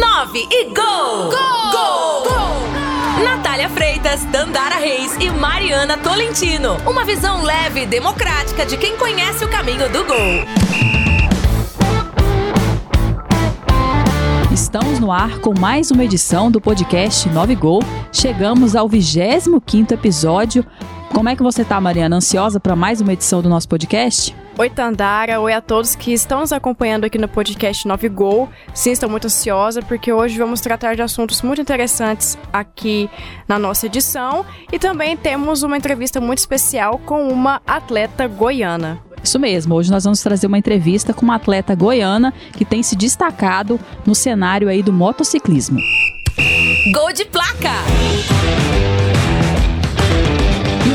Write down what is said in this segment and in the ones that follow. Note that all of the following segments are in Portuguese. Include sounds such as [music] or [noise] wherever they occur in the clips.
9 e gol! Gol! Gol! gol! Natália Freitas, Dandara Reis e Mariana Tolentino. Uma visão leve e democrática de quem conhece o caminho do gol. Estamos no ar com mais uma edição do podcast 9 Gol. Chegamos ao 25º episódio. Como é que você tá, Mariana? Ansiosa para mais uma edição do nosso podcast? Oi, Tandara. Oi a todos que estão nos acompanhando aqui no podcast 9 Gol. Sim, estou muito ansiosa porque hoje vamos tratar de assuntos muito interessantes aqui na nossa edição e também temos uma entrevista muito especial com uma atleta goiana. Isso mesmo, hoje nós vamos trazer uma entrevista com uma atleta goiana que tem se destacado no cenário aí do motociclismo. Gol de placa!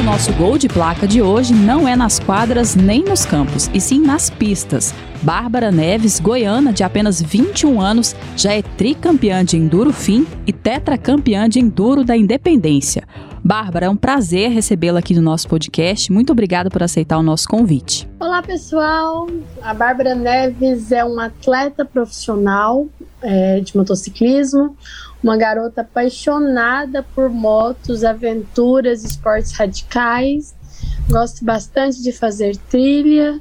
Nosso gol de placa de hoje não é nas quadras nem nos campos, e sim nas pistas. Bárbara Neves, goiana de apenas 21 anos, já é tricampeã de Enduro Fim e tetracampeã de Enduro da Independência. Bárbara, é um prazer recebê-la aqui no nosso podcast. Muito obrigada por aceitar o nosso convite. Olá, pessoal. A Bárbara Neves é uma atleta profissional é, de motociclismo, uma garota apaixonada por motos, aventuras, esportes radicais. Gosto bastante de fazer trilha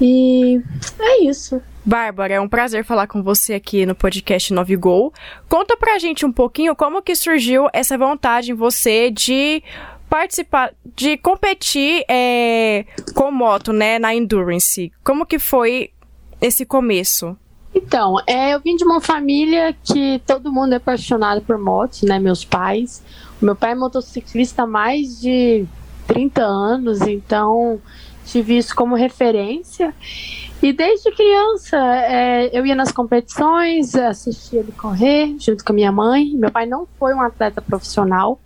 e é isso. Bárbara, é um prazer falar com você aqui no podcast 9 Gol. Conta pra gente um pouquinho como que surgiu essa vontade em você de participar, de competir é, com moto, né, na Endurance. Como que foi esse começo? Então, é, eu vim de uma família que todo mundo é apaixonado por motos, né? Meus pais. O meu pai é motociclista há mais de 30 anos, então tive isso como referência. E desde criança é, eu ia nas competições, assistia ele correr junto com a minha mãe. Meu pai não foi um atleta profissional,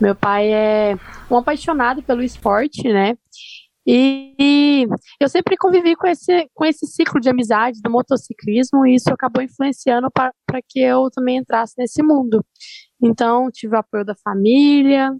meu pai é um apaixonado pelo esporte, né? E, e, eu sempre convivi com esse, com esse ciclo de amizade do motociclismo e isso acabou influenciando para que eu também entrasse nesse mundo. Então, tive o apoio da família,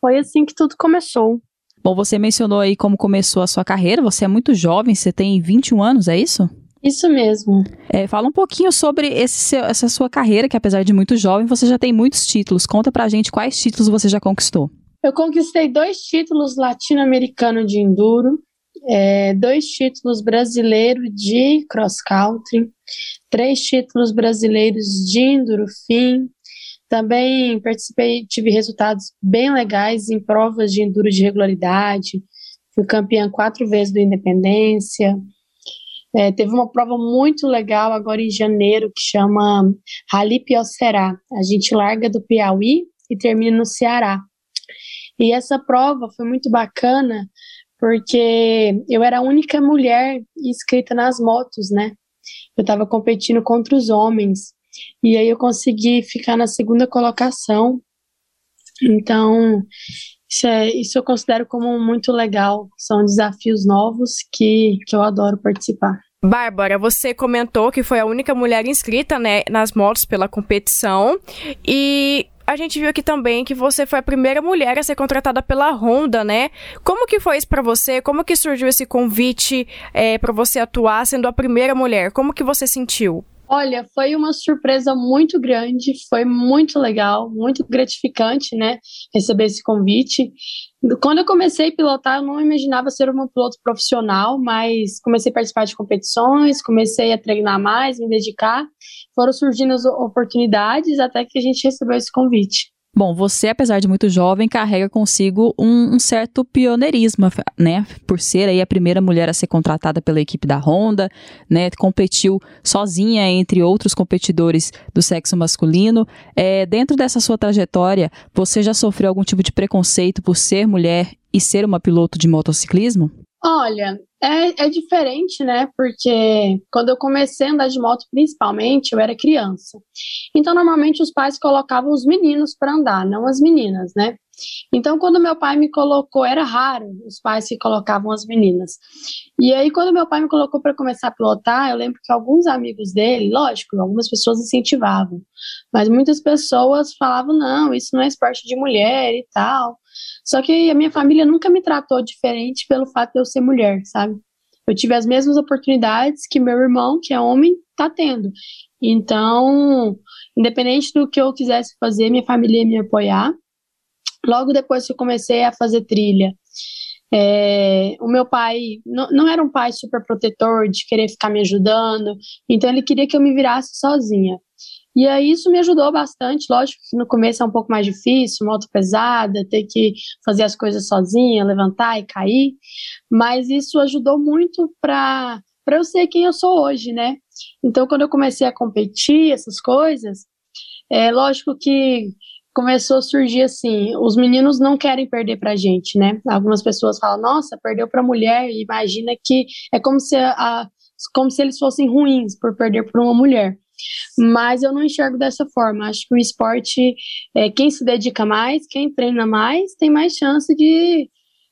foi assim que tudo começou. Bom, você mencionou aí como começou a sua carreira, você é muito jovem, você tem 21 anos, é isso? Isso mesmo. É, fala um pouquinho sobre seu, essa sua carreira, que apesar de muito jovem, você já tem muitos títulos. Conta pra gente quais títulos você já conquistou. Eu conquistei dois títulos latino-americano de enduro, é, dois títulos brasileiros de cross country, três títulos brasileiros de enduro fim. Também participei, tive resultados bem legais em provas de enduro de regularidade. Fui campeã quatro vezes do Independência. É, teve uma prova muito legal agora em janeiro que chama Rally Piocerá. A gente larga do Piauí e termina no Ceará. E essa prova foi muito bacana porque eu era a única mulher inscrita nas motos, né? Eu estava competindo contra os homens. E aí eu consegui ficar na segunda colocação. Então, isso, é, isso eu considero como muito legal. São desafios novos que, que eu adoro participar. Bárbara, você comentou que foi a única mulher inscrita né, nas motos pela competição. E a gente viu aqui também que você foi a primeira mulher a ser contratada pela Honda, né? Como que foi isso para você? Como que surgiu esse convite é, para você atuar sendo a primeira mulher? Como que você sentiu? Olha, foi uma surpresa muito grande, foi muito legal, muito gratificante, né, receber esse convite. Quando eu comecei a pilotar, eu não imaginava ser uma piloto profissional, mas comecei a participar de competições, comecei a treinar mais, me dedicar. Foram surgindo as oportunidades até que a gente recebeu esse convite. Bom, você, apesar de muito jovem, carrega consigo um, um, certo pioneirismo, né? Por ser aí a primeira mulher a ser contratada pela equipe da Honda, né? Competiu sozinha entre outros competidores do sexo masculino. É, dentro dessa sua trajetória, você já sofreu algum tipo de preconceito por ser mulher e ser uma piloto de motociclismo? Olha, é, é diferente, né? Porque quando eu comecei a andar de moto, principalmente, eu era criança. Então, normalmente, os pais colocavam os meninos para andar, não as meninas, né? Então, quando meu pai me colocou, era raro os pais que colocavam as meninas. E aí, quando meu pai me colocou para começar a pilotar, eu lembro que alguns amigos dele, lógico, algumas pessoas incentivavam, mas muitas pessoas falavam: não, isso não é esporte de mulher e tal. Só que a minha família nunca me tratou diferente pelo fato de eu ser mulher, sabe? eu tive as mesmas oportunidades que meu irmão, que é homem, está tendo. Então, independente do que eu quisesse fazer, minha família ia me apoiar. Logo depois que eu comecei a fazer trilha, é, o meu pai não, não era um pai super protetor de querer ficar me ajudando, então ele queria que eu me virasse sozinha. E aí isso me ajudou bastante, lógico que no começo é um pouco mais difícil, moto pesada, ter que fazer as coisas sozinha, levantar e cair, mas isso ajudou muito para para eu ser quem eu sou hoje, né? Então quando eu comecei a competir essas coisas, é lógico que começou a surgir assim, os meninos não querem perder pra gente, né? Algumas pessoas falam, nossa, perdeu pra mulher, imagina que é como se a, como se eles fossem ruins por perder por uma mulher. Mas eu não enxergo dessa forma. Acho que o esporte, é, quem se dedica mais, quem treina mais, tem mais chance de,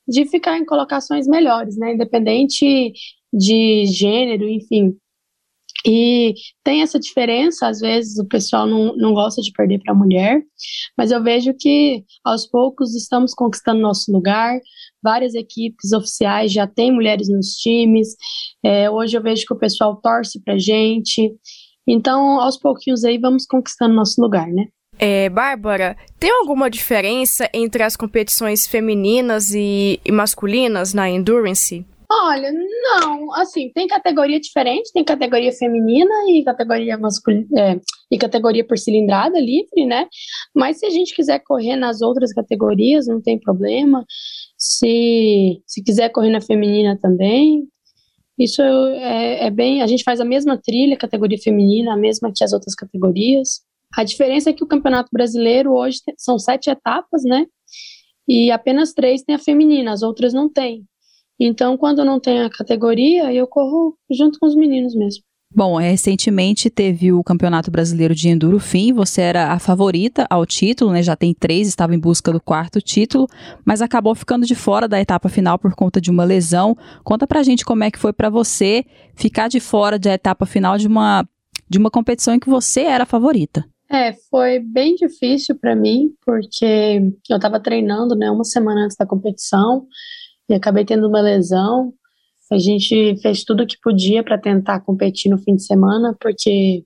de ficar em colocações melhores, né? Independente de gênero, enfim. E tem essa diferença, às vezes o pessoal não, não gosta de perder para a mulher, mas eu vejo que aos poucos estamos conquistando nosso lugar. Várias equipes oficiais já têm mulheres nos times. É, hoje eu vejo que o pessoal torce para gente. Então, aos pouquinhos aí, vamos conquistando nosso lugar, né? É, Bárbara, tem alguma diferença entre as competições femininas e, e masculinas na Endurance? Olha, não, assim, tem categoria diferente, tem categoria feminina e categoria masculina, é, e categoria por cilindrada livre, né? Mas se a gente quiser correr nas outras categorias, não tem problema. Se, se quiser correr na feminina também, isso é, é, bem. A gente faz a mesma trilha, categoria feminina, a mesma que as outras categorias. A diferença é que o Campeonato Brasileiro hoje são sete etapas, né? E apenas três tem a feminina, as outras não tem. Então, quando não tem a categoria, eu corro junto com os meninos mesmo. Bom, recentemente teve o Campeonato Brasileiro de Enduro Fim, você era a favorita ao título, né? Já tem três, estava em busca do quarto título, mas acabou ficando de fora da etapa final por conta de uma lesão. Conta pra gente como é que foi para você ficar de fora da etapa final de uma, de uma competição em que você era a favorita. É, foi bem difícil para mim, porque eu estava treinando, né, uma semana antes da competição, e acabei tendo uma lesão. A gente fez tudo o que podia para tentar competir no fim de semana, porque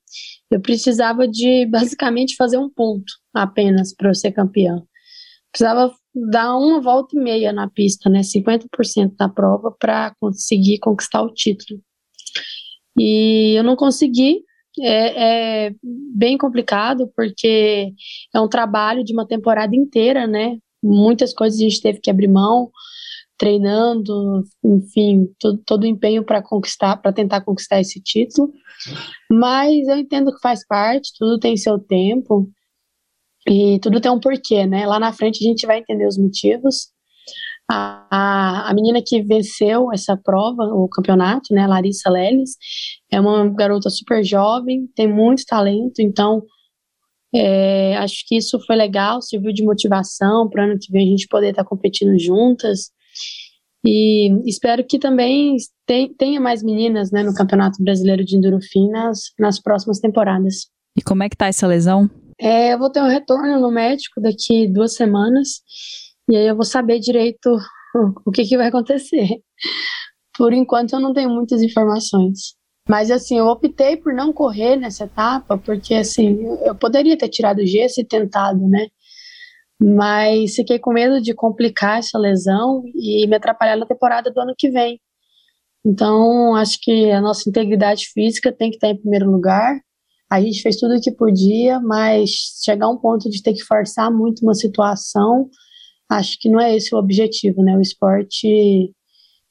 eu precisava de [laughs] basicamente fazer um ponto apenas para eu ser campeã. Precisava dar uma volta e meia na pista, né, 50% da prova para conseguir conquistar o título. E eu não consegui. É, é bem complicado porque é um trabalho de uma temporada inteira, né? Muitas coisas a gente teve que abrir mão treinando, enfim, todo, todo o empenho para conquistar, para tentar conquistar esse título. Mas eu entendo que faz parte, tudo tem seu tempo e tudo tem um porquê, né? Lá na frente a gente vai entender os motivos. A, a, a menina que venceu essa prova, o campeonato, né, Larissa Leles, é uma garota super jovem, tem muito talento, então é, acho que isso foi legal, serviu de motivação para ano que vem a gente poder estar tá competindo juntas. E espero que também tenha mais meninas né, no Campeonato Brasileiro de Endurofim nas, nas próximas temporadas. E como é que tá essa lesão? É, eu vou ter um retorno no médico daqui duas semanas e aí eu vou saber direito o, o que, que vai acontecer. Por enquanto eu não tenho muitas informações. Mas assim, eu optei por não correr nessa etapa, porque assim, eu poderia ter tirado o gesso e tentado, né? Mas fiquei com medo de complicar essa lesão e me atrapalhar na temporada do ano que vem. Então, acho que a nossa integridade física tem que estar em primeiro lugar. A gente fez tudo o que podia, mas chegar a um ponto de ter que forçar muito uma situação, acho que não é esse o objetivo, né? O esporte,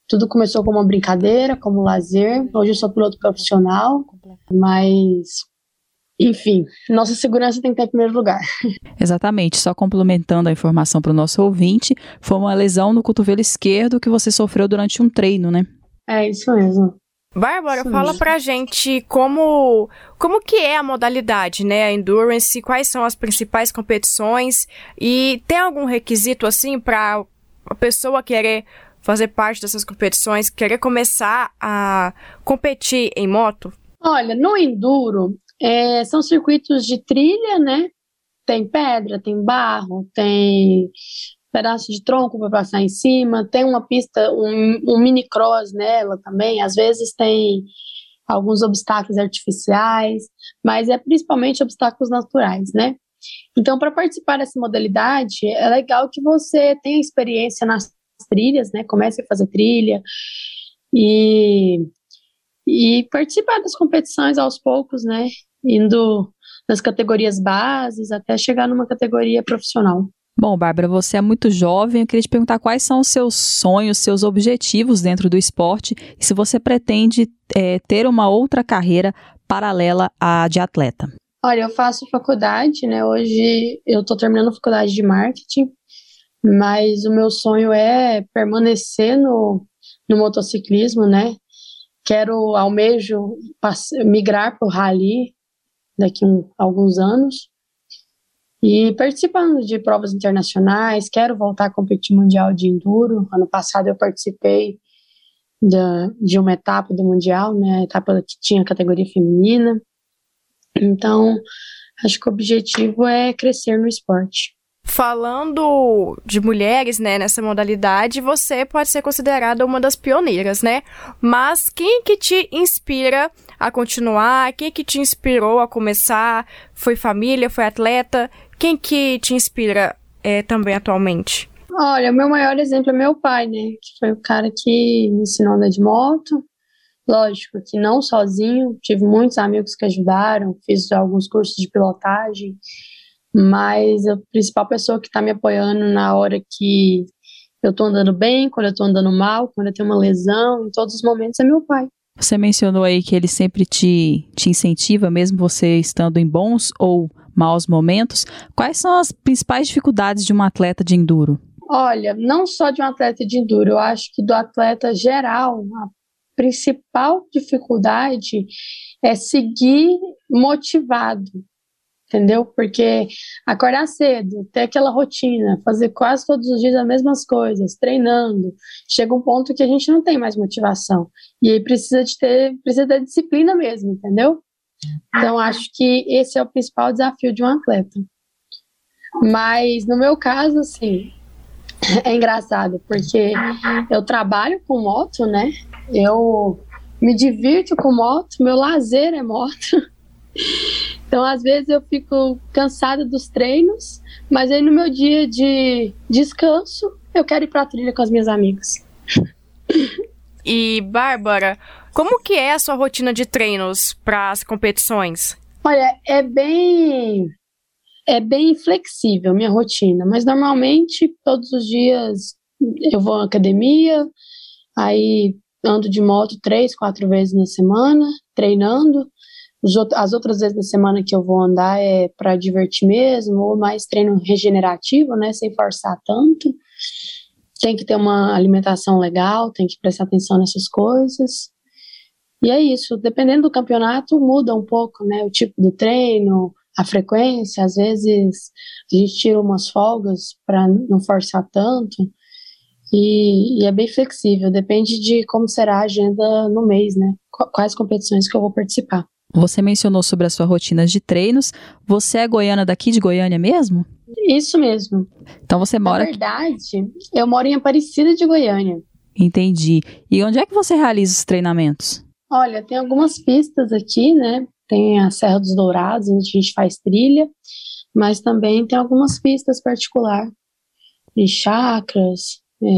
tudo começou como uma brincadeira, como lazer. Hoje eu sou piloto profissional, mas enfim, nossa segurança tem que estar em primeiro lugar. Exatamente. Só complementando a informação para o nosso ouvinte, foi uma lesão no cotovelo esquerdo que você sofreu durante um treino, né? É isso mesmo. Bárbara, Isso fala mesmo. pra gente como, como que é a modalidade, né? A endurance, quais são as principais competições e tem algum requisito assim para a pessoa querer fazer parte dessas competições, querer começar a competir em moto? Olha, no enduro, é, são circuitos de trilha, né? Tem pedra, tem barro, tem pedaço de tronco para passar em cima, tem uma pista, um, um mini cross nela também, às vezes tem alguns obstáculos artificiais, mas é principalmente obstáculos naturais, né? Então, para participar dessa modalidade, é legal que você tenha experiência nas trilhas, né? Comece a fazer trilha e, e participar das competições aos poucos, né? Indo nas categorias bases até chegar numa categoria profissional. Bom, Bárbara, você é muito jovem. Eu queria te perguntar quais são os seus sonhos, seus objetivos dentro do esporte e se você pretende é, ter uma outra carreira paralela à de atleta. Olha, eu faço faculdade, né? Hoje eu estou terminando a faculdade de marketing, mas o meu sonho é permanecer no, no motociclismo, né? Quero, almejo, migrar para o rally daqui a alguns anos e participando de provas internacionais, quero voltar a competir mundial de enduro. Ano passado eu participei da, de uma etapa do mundial, né, etapa que tinha categoria feminina. Então, acho que o objetivo é crescer no esporte. Falando de mulheres, né, nessa modalidade, você pode ser considerada uma das pioneiras, né? Mas quem que te inspira a continuar? Quem que te inspirou a começar? Foi família? Foi atleta? Quem que te inspira é, também atualmente? Olha, o meu maior exemplo é meu pai, né? Que foi o cara que me ensinou a andar de moto. Lógico que não sozinho, tive muitos amigos que ajudaram, fiz alguns cursos de pilotagem, mas a principal pessoa que está me apoiando na hora que eu estou andando bem, quando eu estou andando mal, quando eu tenho uma lesão, em todos os momentos é meu pai. Você mencionou aí que ele sempre te, te incentiva, mesmo você estando em bons ou maus momentos. Quais são as principais dificuldades de um atleta de enduro? Olha, não só de um atleta de enduro, eu acho que do atleta geral, a principal dificuldade é seguir motivado, entendeu? Porque acordar cedo, ter aquela rotina, fazer quase todos os dias as mesmas coisas, treinando, chega um ponto que a gente não tem mais motivação. E aí precisa de ter, precisa da disciplina mesmo, entendeu? Então, acho que esse é o principal desafio de um atleta. Mas, no meu caso, assim, [laughs] é engraçado, porque eu trabalho com moto, né? Eu me divirto com moto, meu lazer é moto. [laughs] Então, às vezes, eu fico cansada dos treinos, mas aí no meu dia de descanso, eu quero ir pra trilha com as minhas amigas. E, Bárbara, como que é a sua rotina de treinos para as competições? Olha, é bem é bem flexível minha rotina, mas normalmente todos os dias eu vou à academia, aí ando de moto três, quatro vezes na semana, treinando. As outras vezes da semana que eu vou andar é para divertir mesmo, ou mais treino regenerativo, né, sem forçar tanto. Tem que ter uma alimentação legal, tem que prestar atenção nessas coisas. E é isso, dependendo do campeonato, muda um pouco, né? O tipo do treino, a frequência, às vezes a gente tira umas folgas para não forçar tanto. E, e, é bem flexível, depende de como será a agenda no mês, né? Quais competições que eu vou participar. Você mencionou sobre a sua rotina de treinos. Você é goiana daqui de Goiânia mesmo? Isso mesmo. Então você mora. Na verdade, eu moro em Aparecida de Goiânia. Entendi. E onde é que você realiza os treinamentos? Olha, tem algumas pistas aqui, né? Tem a Serra dos Dourados, onde a gente faz trilha, mas também tem algumas pistas particulares, em chacras, é,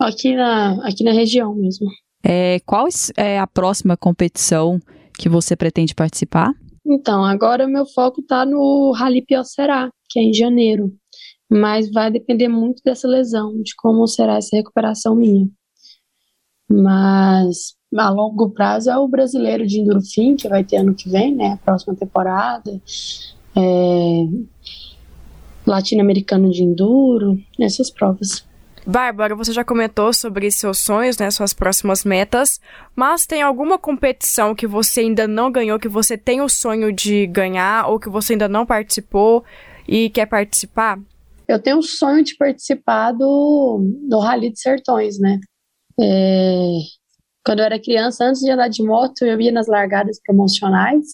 aqui, na, aqui na região mesmo. É, qual é a próxima competição que você pretende participar? Então, agora meu foco está no Rally Piocerá, que é em janeiro, mas vai depender muito dessa lesão, de como será essa recuperação minha. Mas a longo prazo é o brasileiro de Endurofim, que vai ter ano que vem, né? A próxima temporada. É, Latino-americano de Enduro, essas provas. Bárbara, você já comentou sobre seus sonhos, né, suas próximas metas, mas tem alguma competição que você ainda não ganhou, que você tem o sonho de ganhar ou que você ainda não participou e quer participar? Eu tenho o sonho de participar do, do Rally de Sertões, né? É, quando eu era criança, antes de andar de moto, eu ia nas largadas promocionais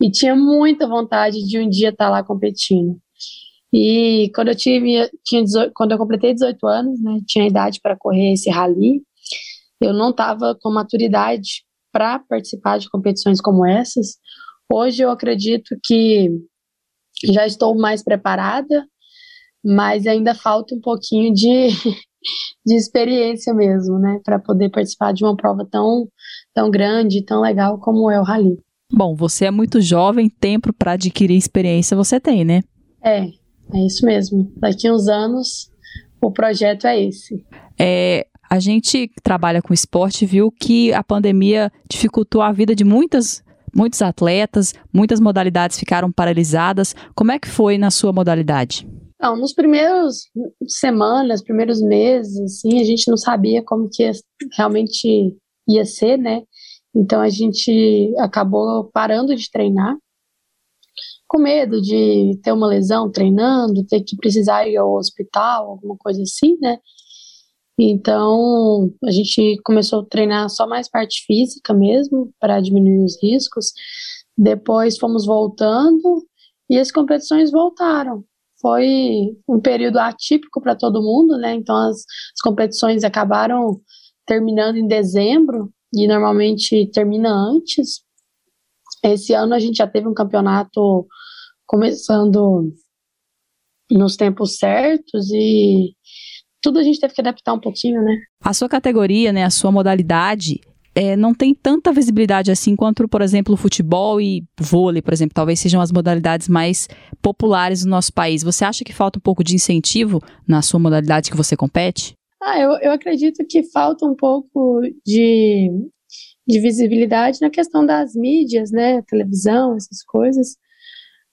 e tinha muita vontade de um dia estar tá lá competindo. E quando eu tive, tinha 18, quando eu completei 18 anos, né, tinha idade para correr esse rally, eu não estava com maturidade para participar de competições como essas. Hoje eu acredito que já estou mais preparada, mas ainda falta um pouquinho de, [laughs] de experiência mesmo, né, para poder participar de uma prova tão, tão grande, tão legal como é o Rally. Bom, você é muito jovem, tempo para adquirir experiência você tem, né? É, é isso mesmo. Daqui uns anos o projeto é esse. É, a gente trabalha com esporte viu que a pandemia dificultou a vida de muitas muitos atletas, muitas modalidades ficaram paralisadas. Como é que foi na sua modalidade? Não, nos primeiros semanas, primeiros meses, assim, a gente não sabia como que realmente ia ser, né? Então a gente acabou parando de treinar, com medo de ter uma lesão treinando, ter que precisar ir ao hospital, alguma coisa assim, né? Então, a gente começou a treinar só mais parte física mesmo, para diminuir os riscos. Depois fomos voltando e as competições voltaram. Foi um período atípico para todo mundo, né? Então, as, as competições acabaram terminando em dezembro e normalmente termina antes. Esse ano a gente já teve um campeonato começando nos tempos certos e tudo a gente teve que adaptar um pouquinho, né? A sua categoria, né, a sua modalidade, é, não tem tanta visibilidade assim quanto, por exemplo, o futebol e vôlei, por exemplo, talvez sejam as modalidades mais populares no nosso país. Você acha que falta um pouco de incentivo na sua modalidade que você compete? Ah, eu, eu acredito que falta um pouco de, de visibilidade na questão das mídias, né? Televisão, essas coisas.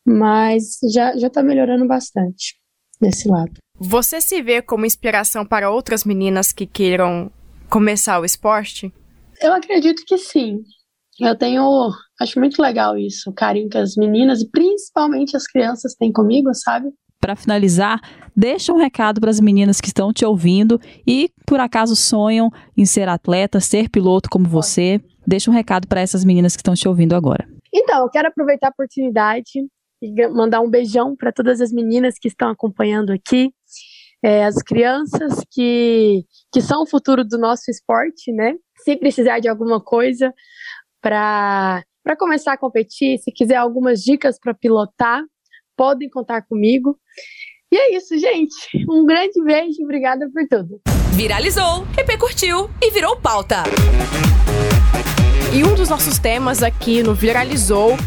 Mas já está melhorando bastante nesse lado. Você se vê como inspiração para outras meninas que queiram começar o esporte? Eu acredito que sim. Eu tenho. Acho muito legal isso, o carinho que as meninas e principalmente as crianças têm comigo, sabe? Para finalizar, deixa um recado para as meninas que estão te ouvindo e por acaso sonham em ser atleta, ser piloto como você. Deixa um recado para essas meninas que estão te ouvindo agora. Então, eu quero aproveitar a oportunidade e mandar um beijão para todas as meninas que estão acompanhando aqui, é, as crianças que, que são o futuro do nosso esporte, né? Se precisar de alguma coisa para começar a competir, se quiser algumas dicas para pilotar, podem contar comigo. E é isso, gente. [laughs] Um grande beijo, obrigada por tudo. Viralizou, repercutiu e virou pauta. E um dos nossos temas aqui no Viralizou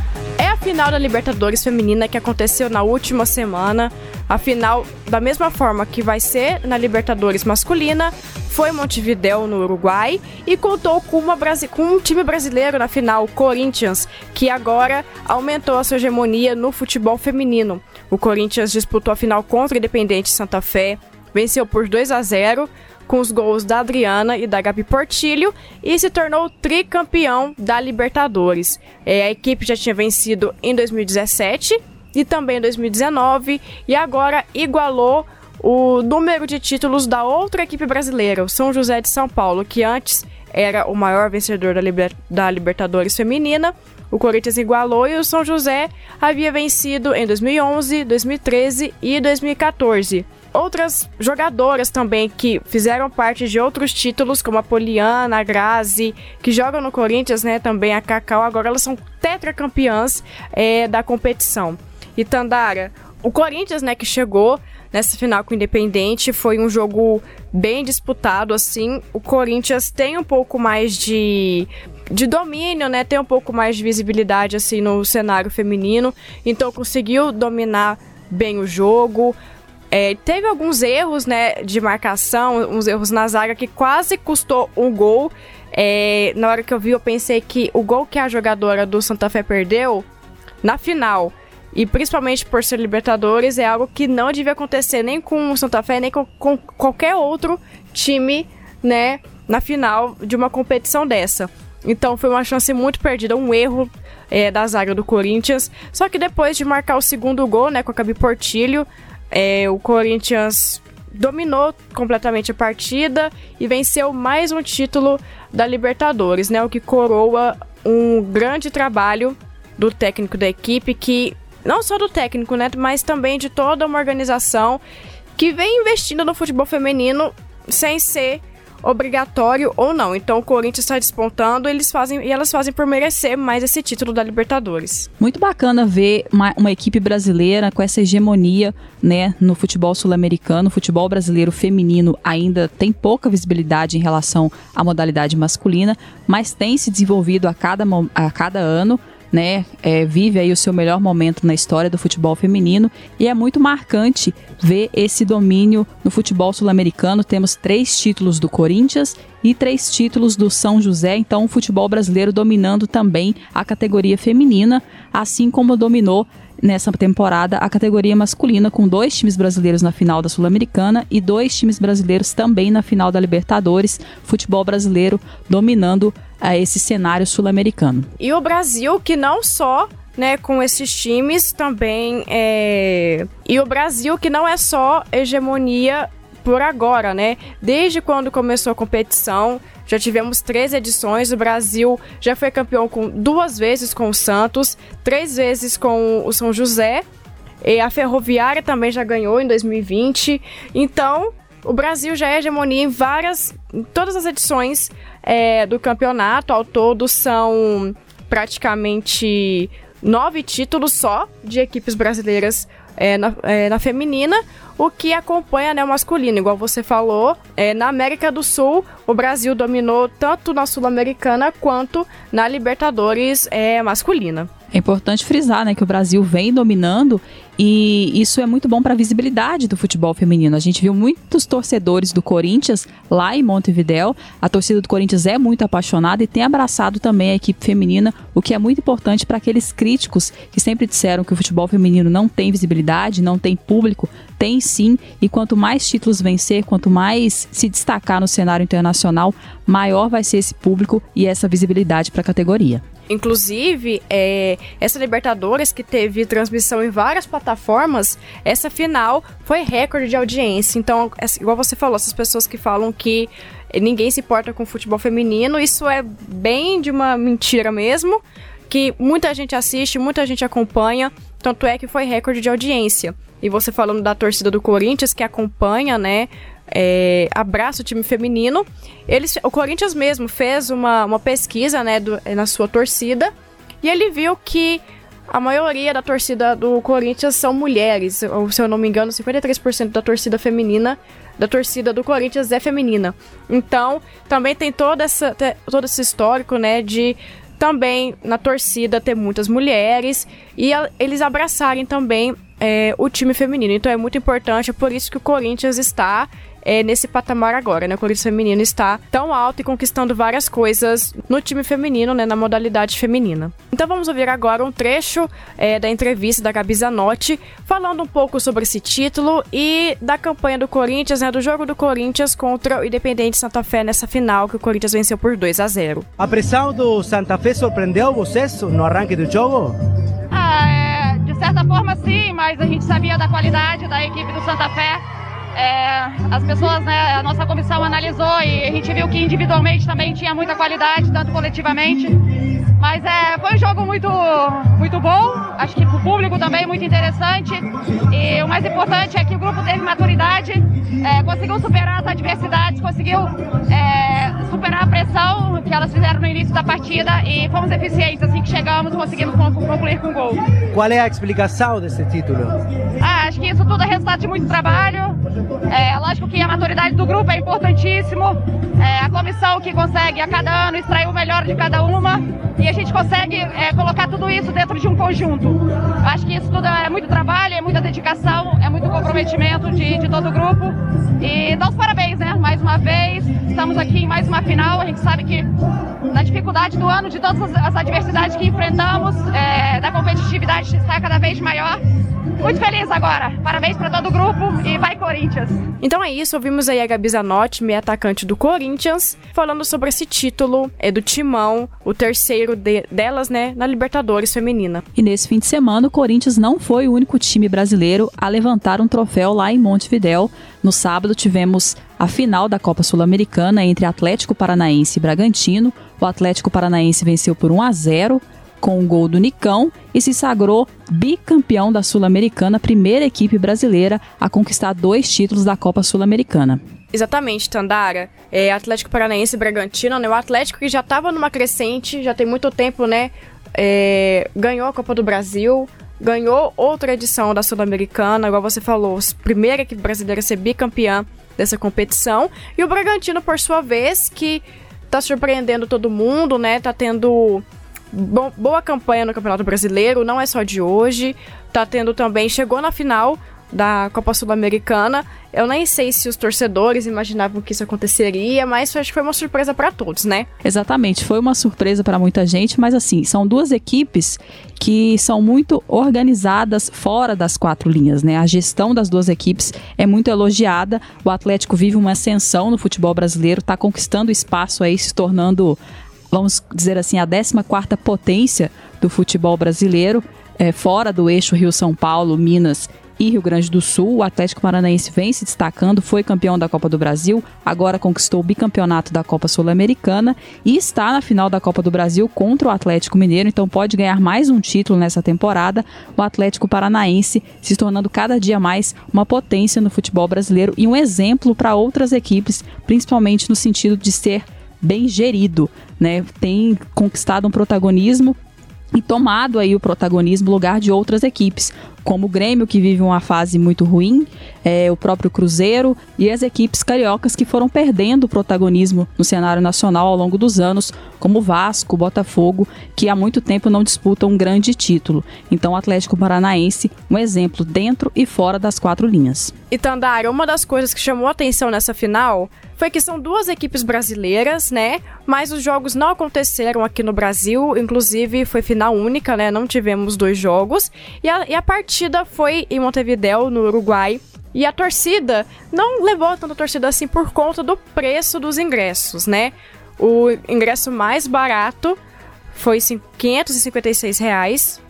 final da Libertadores Feminina que aconteceu na última semana. A final, da mesma forma que vai ser na Libertadores Masculina, foi Montevideo, no Uruguai, e contou com, uma, com um time brasileiro na final, Corinthians, que agora aumentou a sua hegemonia no futebol feminino. O Corinthians disputou a final contra o Independente Santa Fé, venceu por 2 a 0 com os gols da Adriana e da Gabi Portilho e se tornou tricampeão da Libertadores. É, a equipe já tinha vencido em 2017 e também em 2019 e agora igualou o número de títulos da outra equipe brasileira, o São José de São Paulo, que antes era o maior vencedor da, Liber da Libertadores feminina. O Corinthians igualou e o São José havia vencido em 2011, 2013 e 2014 outras jogadoras também que fizeram parte de outros títulos, como a Poliana, a Grazi, que jogam no Corinthians, né? Também a Cacau, agora elas são tetracampeãs é, da competição. E Tandara, o Corinthians, né, que chegou nessa final com o Independente, foi um jogo bem disputado, assim. O Corinthians tem um pouco mais de de domínio, né? Tem um pouco mais de visibilidade assim no cenário feminino, então conseguiu dominar bem o jogo. É, teve alguns erros, né, de marcação, uns erros na zaga que quase custou um gol. É, na hora que eu vi, eu pensei que o gol que a jogadora do Santa Fé perdeu na final, e principalmente por ser Libertadores, é algo que não devia acontecer nem com o Santa Fé, nem com, com qualquer outro time, né, na final de uma competição dessa. Então foi uma chance muito perdida, um erro é, da zaga do Corinthians. Só que depois de marcar o segundo gol, né, com a Gabi Portilho, é, o Corinthians dominou completamente a partida e venceu mais um título da Libertadores, né? O que coroa um grande trabalho do técnico da equipe que não só do técnico, né, mas também de toda uma organização que vem investindo no futebol feminino sem ser obrigatório ou não. Então o Corinthians está despontando eles fazem, e elas fazem por merecer mais esse título da Libertadores. Muito bacana ver uma, uma equipe brasileira com essa hegemonia né, no futebol sul-americano. O futebol brasileiro feminino ainda tem pouca visibilidade em relação à modalidade masculina, mas tem se desenvolvido a cada, a cada ano né, é, vive aí o seu melhor momento na história do futebol feminino e é muito marcante ver esse domínio no futebol sul-americano. Temos três títulos do Corinthians e três títulos do São José, então o futebol brasileiro dominando também a categoria feminina, assim como dominou nessa temporada a categoria masculina, com dois times brasileiros na final da Sul-Americana e dois times brasileiros também na final da Libertadores. Futebol brasileiro dominando a esse cenário sul-americano. E o Brasil, que não só né, com esses times também é... e o Brasil que não é só hegemonia por agora, né? Desde quando começou a competição, já tivemos três edições. O Brasil já foi campeão com duas vezes com o Santos, três vezes com o São José. E a Ferroviária também já ganhou em 2020. Então, o Brasil já é hegemonia em várias, em todas as edições é, do campeonato. Ao todo são praticamente nove títulos só de equipes brasileiras é, na, é, na, feminina, o que acompanha né, o masculino. Igual você falou, é, na América do Sul, o Brasil dominou tanto na Sul-Americana quanto na Libertadores é, masculina. É importante frisar, né, que o Brasil vem dominando e isso é muito bom para a visibilidade do futebol feminino. A gente viu muitos torcedores do Corinthians lá em Montevidéu. A torcida do Corinthians é muito apaixonada e tem abraçado também a equipe feminina, o que é muito importante para aqueles críticos que sempre disseram que o futebol feminino não tem visibilidade, não tem público. Tem sim, e quanto mais títulos vencer, quanto mais se destacar no cenário internacional, maior vai ser esse público e essa visibilidade para a categoria. Inclusive, é, essa Libertadores que teve transmissão em várias plataformas, essa final foi recorde de audiência. Então, igual você falou, essas pessoas que falam que ninguém se importa com futebol feminino, isso é bem de uma mentira mesmo, que muita gente assiste, muita gente acompanha, tanto é que foi recorde de audiência. E você falando da torcida do Corinthians que acompanha, né, é, abraça o time feminino. Eles, o Corinthians mesmo fez uma, uma pesquisa né, do, na sua torcida e ele viu que a maioria da torcida do Corinthians são mulheres. Ou, se eu não me engano, 53% da torcida feminina, da torcida do Corinthians é feminina. Então, também tem toda essa, todo esse histórico, né, de também na torcida ter muitas mulheres e a, eles abraçarem também é, o time feminino. Então é muito importante, é por isso que o Corinthians está é, nesse patamar agora, né? O Corinthians feminino está tão alto e conquistando várias coisas no time feminino, né? Na modalidade feminina. Então vamos ouvir agora um trecho é, da entrevista da Gabi Zanotti, falando um pouco sobre esse título e da campanha do Corinthians, né? Do jogo do Corinthians contra o Independente Santa Fé nessa final que o Corinthians venceu por 2 a 0. A pressão do Santa Fé surpreendeu vocês no arranque do jogo? Ah, é, de certa forma sim, mas a gente sabia da qualidade da equipe do Santa Fé é, as pessoas, né, a nossa comissão analisou e a gente viu que individualmente também tinha muita qualidade, tanto coletivamente. Mas é, foi um jogo muito, muito bom, acho que para o público também muito interessante. E o mais importante é que o grupo teve maturidade, é, conseguiu superar as adversidades, conseguiu é, superar a pressão que elas fizeram no início da partida e fomos eficientes. Assim que chegamos, conseguimos concluir com gol. Qual é a explicação desse título? Ah, acho que isso tudo é resultado de muito trabalho. É, lógico que a maturidade do grupo é importantíssimo. É, a comissão que consegue a cada ano extrair o melhor de cada uma e a gente consegue é, colocar tudo isso dentro de um conjunto. Acho que isso tudo é muito trabalho, é muita dedicação, é muito comprometimento de, de todo o grupo. E dá os parabéns, né? Mais uma vez, estamos aqui em mais uma final. A gente sabe que na dificuldade do ano, de todas as adversidades que enfrentamos, é, da competitividade está cada vez maior muito feliz agora. Parabéns para todo o grupo e vai Corinthians. Então é isso, ouvimos aí a Gabi Zanotti, meia atacante do Corinthians, falando sobre esse título é do Timão, o terceiro de, delas, né, na Libertadores feminina. E nesse fim de semana, o Corinthians não foi o único time brasileiro a levantar um troféu lá em Montevidéu. No sábado tivemos a final da Copa Sul-Americana entre Atlético Paranaense e Bragantino. O Atlético Paranaense venceu por 1 a 0 com o gol do Nicão e se sagrou bicampeão da Sul-Americana, primeira equipe brasileira a conquistar dois títulos da Copa Sul-Americana. Exatamente, Tandara. É, Atlético Paranaense e Bragantino, né? O Atlético que já estava numa crescente, já tem muito tempo, né? É, ganhou a Copa do Brasil, ganhou outra edição da Sul-Americana, igual você falou, primeira equipe brasileira a ser bicampeã dessa competição. E o Bragantino, por sua vez, que tá surpreendendo todo mundo, né? Tá tendo boa campanha no Campeonato Brasileiro, não é só de hoje. Tá tendo também, chegou na final da Copa Sul-Americana. Eu nem sei se os torcedores imaginavam que isso aconteceria, mas acho que foi uma surpresa para todos, né? Exatamente, foi uma surpresa para muita gente, mas assim, são duas equipes que são muito organizadas fora das quatro linhas, né? A gestão das duas equipes é muito elogiada. O Atlético vive uma ascensão no futebol brasileiro, está conquistando espaço aí, se tornando vamos dizer assim, a 14 potência do futebol brasileiro, é, fora do eixo Rio-São Paulo, Minas e Rio Grande do Sul. O Atlético Paranaense vem se destacando, foi campeão da Copa do Brasil, agora conquistou o bicampeonato da Copa Sul-Americana e está na final da Copa do Brasil contra o Atlético Mineiro, então pode ganhar mais um título nessa temporada. O Atlético Paranaense se tornando cada dia mais uma potência no futebol brasileiro e um exemplo para outras equipes, principalmente no sentido de ser bem gerido, né? Tem conquistado um protagonismo e tomado aí o protagonismo lugar de outras equipes, como o Grêmio, que vive uma fase muito ruim, é, o próprio Cruzeiro e as equipes cariocas que foram perdendo protagonismo no cenário nacional ao longo dos anos, como Vasco, Botafogo, que há muito tempo não disputam um grande título. Então, o Atlético Paranaense, um exemplo dentro e fora das quatro linhas. E Tandara, uma das coisas que chamou atenção nessa final foi que são duas equipes brasileiras, né? Mas os jogos não aconteceram aqui no Brasil, inclusive foi final única, né? Não tivemos dois jogos. E a, e a foi em Montevideo, no Uruguai. E a torcida não levou tanta torcida assim por conta do preço dos ingressos, né? O ingresso mais barato foi 556 reais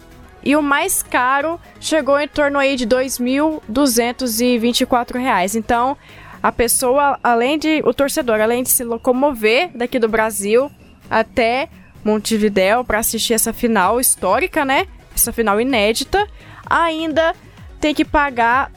e o mais caro chegou em torno aí de 2.224 reais. Então, a pessoa, além de o torcedor, além de se locomover daqui do Brasil até Montevidéu para assistir essa final histórica, né? Essa final inédita, ainda tem que pagar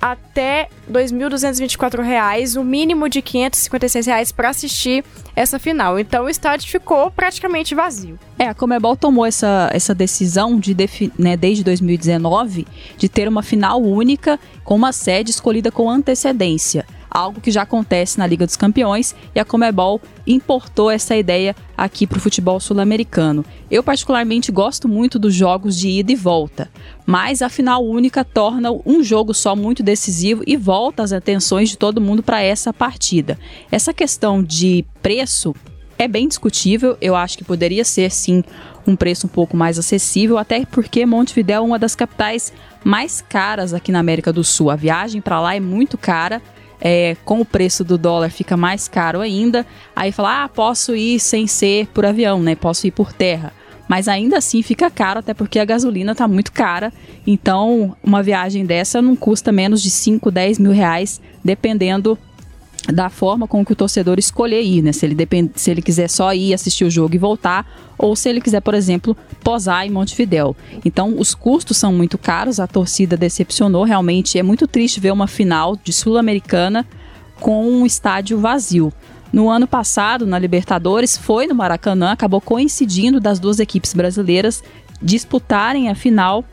até R$ 2.224, o mínimo de R$ 556 para assistir essa final. Então o estádio ficou praticamente vazio. É, a Comebol tomou essa, essa decisão de né, desde 2019 de ter uma final única com uma sede escolhida com antecedência algo que já acontece na Liga dos Campeões e a Comebol importou essa ideia aqui para o futebol sul-americano. Eu particularmente gosto muito dos jogos de ida e volta, mas a final única torna um jogo só muito decisivo e volta as atenções de todo mundo para essa partida. Essa questão de preço é bem discutível, eu acho que poderia ser sim um preço um pouco mais acessível, até porque Montevideo é uma das capitais mais caras aqui na América do Sul. A viagem para lá é muito cara é, com o preço do dólar fica mais caro ainda. Aí fala, ah, posso ir sem ser por avião, né? Posso ir por terra. Mas ainda assim fica caro, até porque a gasolina está muito cara. Então, uma viagem dessa não custa menos de 5, 10 mil reais, dependendo da forma com que o torcedor escolher ir, né? Se ele, depend... se ele quiser só ir assistir o jogo e voltar, ou se ele quiser, por exemplo, posar em Montevidéu. Então, os custos são muito caros, a torcida decepcionou, realmente é muito triste ver uma final de Sul-Americana com um estádio vazio. No ano passado, na Libertadores, foi no Maracanã, acabou coincidindo das duas equipes brasileiras disputarem a final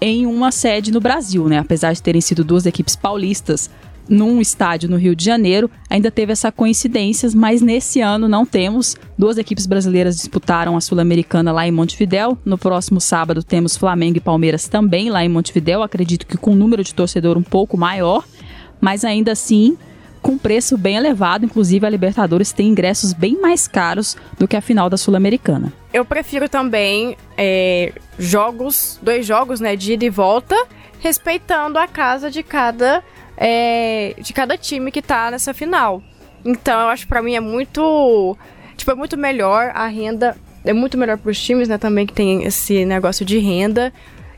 em uma sede no Brasil, né? Apesar de terem sido duas equipes paulistas, num estádio no Rio de Janeiro, ainda teve essa coincidência, mas nesse ano não temos. Duas equipes brasileiras disputaram a Sul-Americana lá em Montevidéu. No próximo sábado temos Flamengo e Palmeiras também lá em Montevidéu, acredito que com um número de torcedor um pouco maior, mas ainda assim com preço bem elevado, inclusive a Libertadores tem ingressos bem mais caros do que a final da Sul-Americana. Eu prefiro também é, jogos, dois jogos, né, de ida e volta, respeitando a casa de cada é, de cada time que tá nessa final. Então, eu acho que pra mim é muito. Tipo, é muito melhor a renda. É muito melhor pros times, né? Também que tem esse negócio de renda.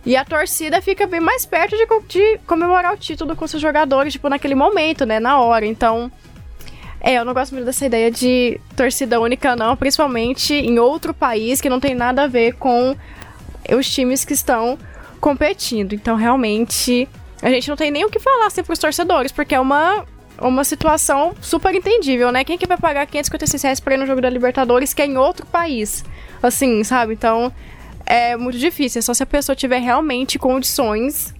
E a torcida fica bem mais perto de, de comemorar o título com seus jogadores, tipo, naquele momento, né? Na hora. Então, É, eu não gosto muito dessa ideia de torcida única, não, principalmente em outro país que não tem nada a ver com os times que estão competindo. Então, realmente, a gente não tem nem o que falar assim pros torcedores, porque é uma, uma situação super entendível, né? Quem que vai pagar 556 reais pra ir no jogo da Libertadores que é em outro país? Assim, sabe? Então, é muito difícil. É só se a pessoa tiver realmente condições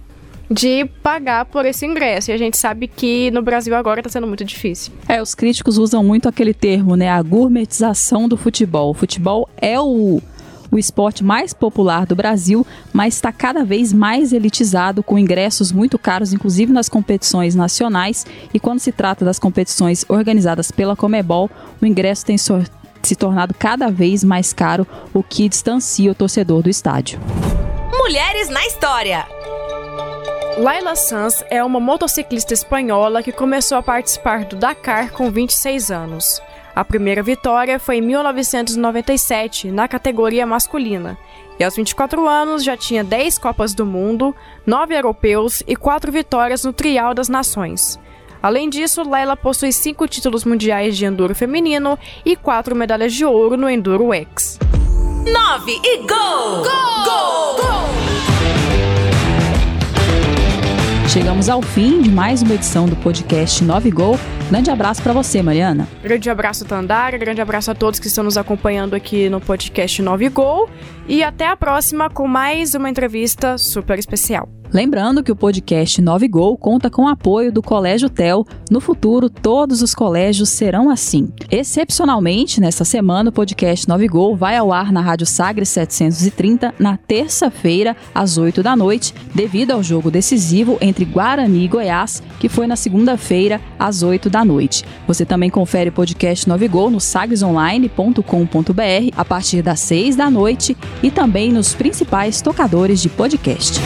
de pagar por esse ingresso. E a gente sabe que no Brasil agora está sendo muito difícil. É, os críticos usam muito aquele termo, né? A gourmetização do futebol. O futebol é o o esporte mais popular do Brasil, mas está cada vez mais elitizado, com ingressos muito caros, inclusive nas competições nacionais. E quando se trata das competições organizadas pela Comebol, o ingresso tem se tornado cada vez mais caro, o que distancia o torcedor do estádio. Mulheres na história. Laila Sanz é uma motociclista espanhola que começou a participar do Dakar com 26 anos. A primeira vitória foi em 1997, na categoria masculina, e aos 24 anos já tinha 10 Copas do Mundo, 9 europeus e 4 vitórias no Trial das Nações. Além disso, Laila possui 5 títulos mundiais de enduro feminino e 4 medalhas de ouro no Enduro X. 9 e gol! Gol! Gol! gol! Chegamos ao fim de mais uma edição do podcast 9 Gol. Grande abraço para você, Mariana. Grande abraço, Tandara. Grande abraço a todos que estão nos acompanhando aqui no podcast 9 Gol. E até a próxima com mais uma entrevista super especial. Lembrando que o podcast 9 Gol conta com o apoio do Colégio TEL. No futuro, todos os colégios serão assim. Excepcionalmente, nesta semana, o podcast 9 Gol vai ao ar na Rádio Sagres 730 na terça-feira, às 8 da noite, devido ao jogo decisivo entre Guarani e Goiás, que foi na segunda-feira, às 8 da noite. Você também confere o podcast 9 Gol no sagresonline.com.br a partir das 6 da noite e também nos principais tocadores de podcast.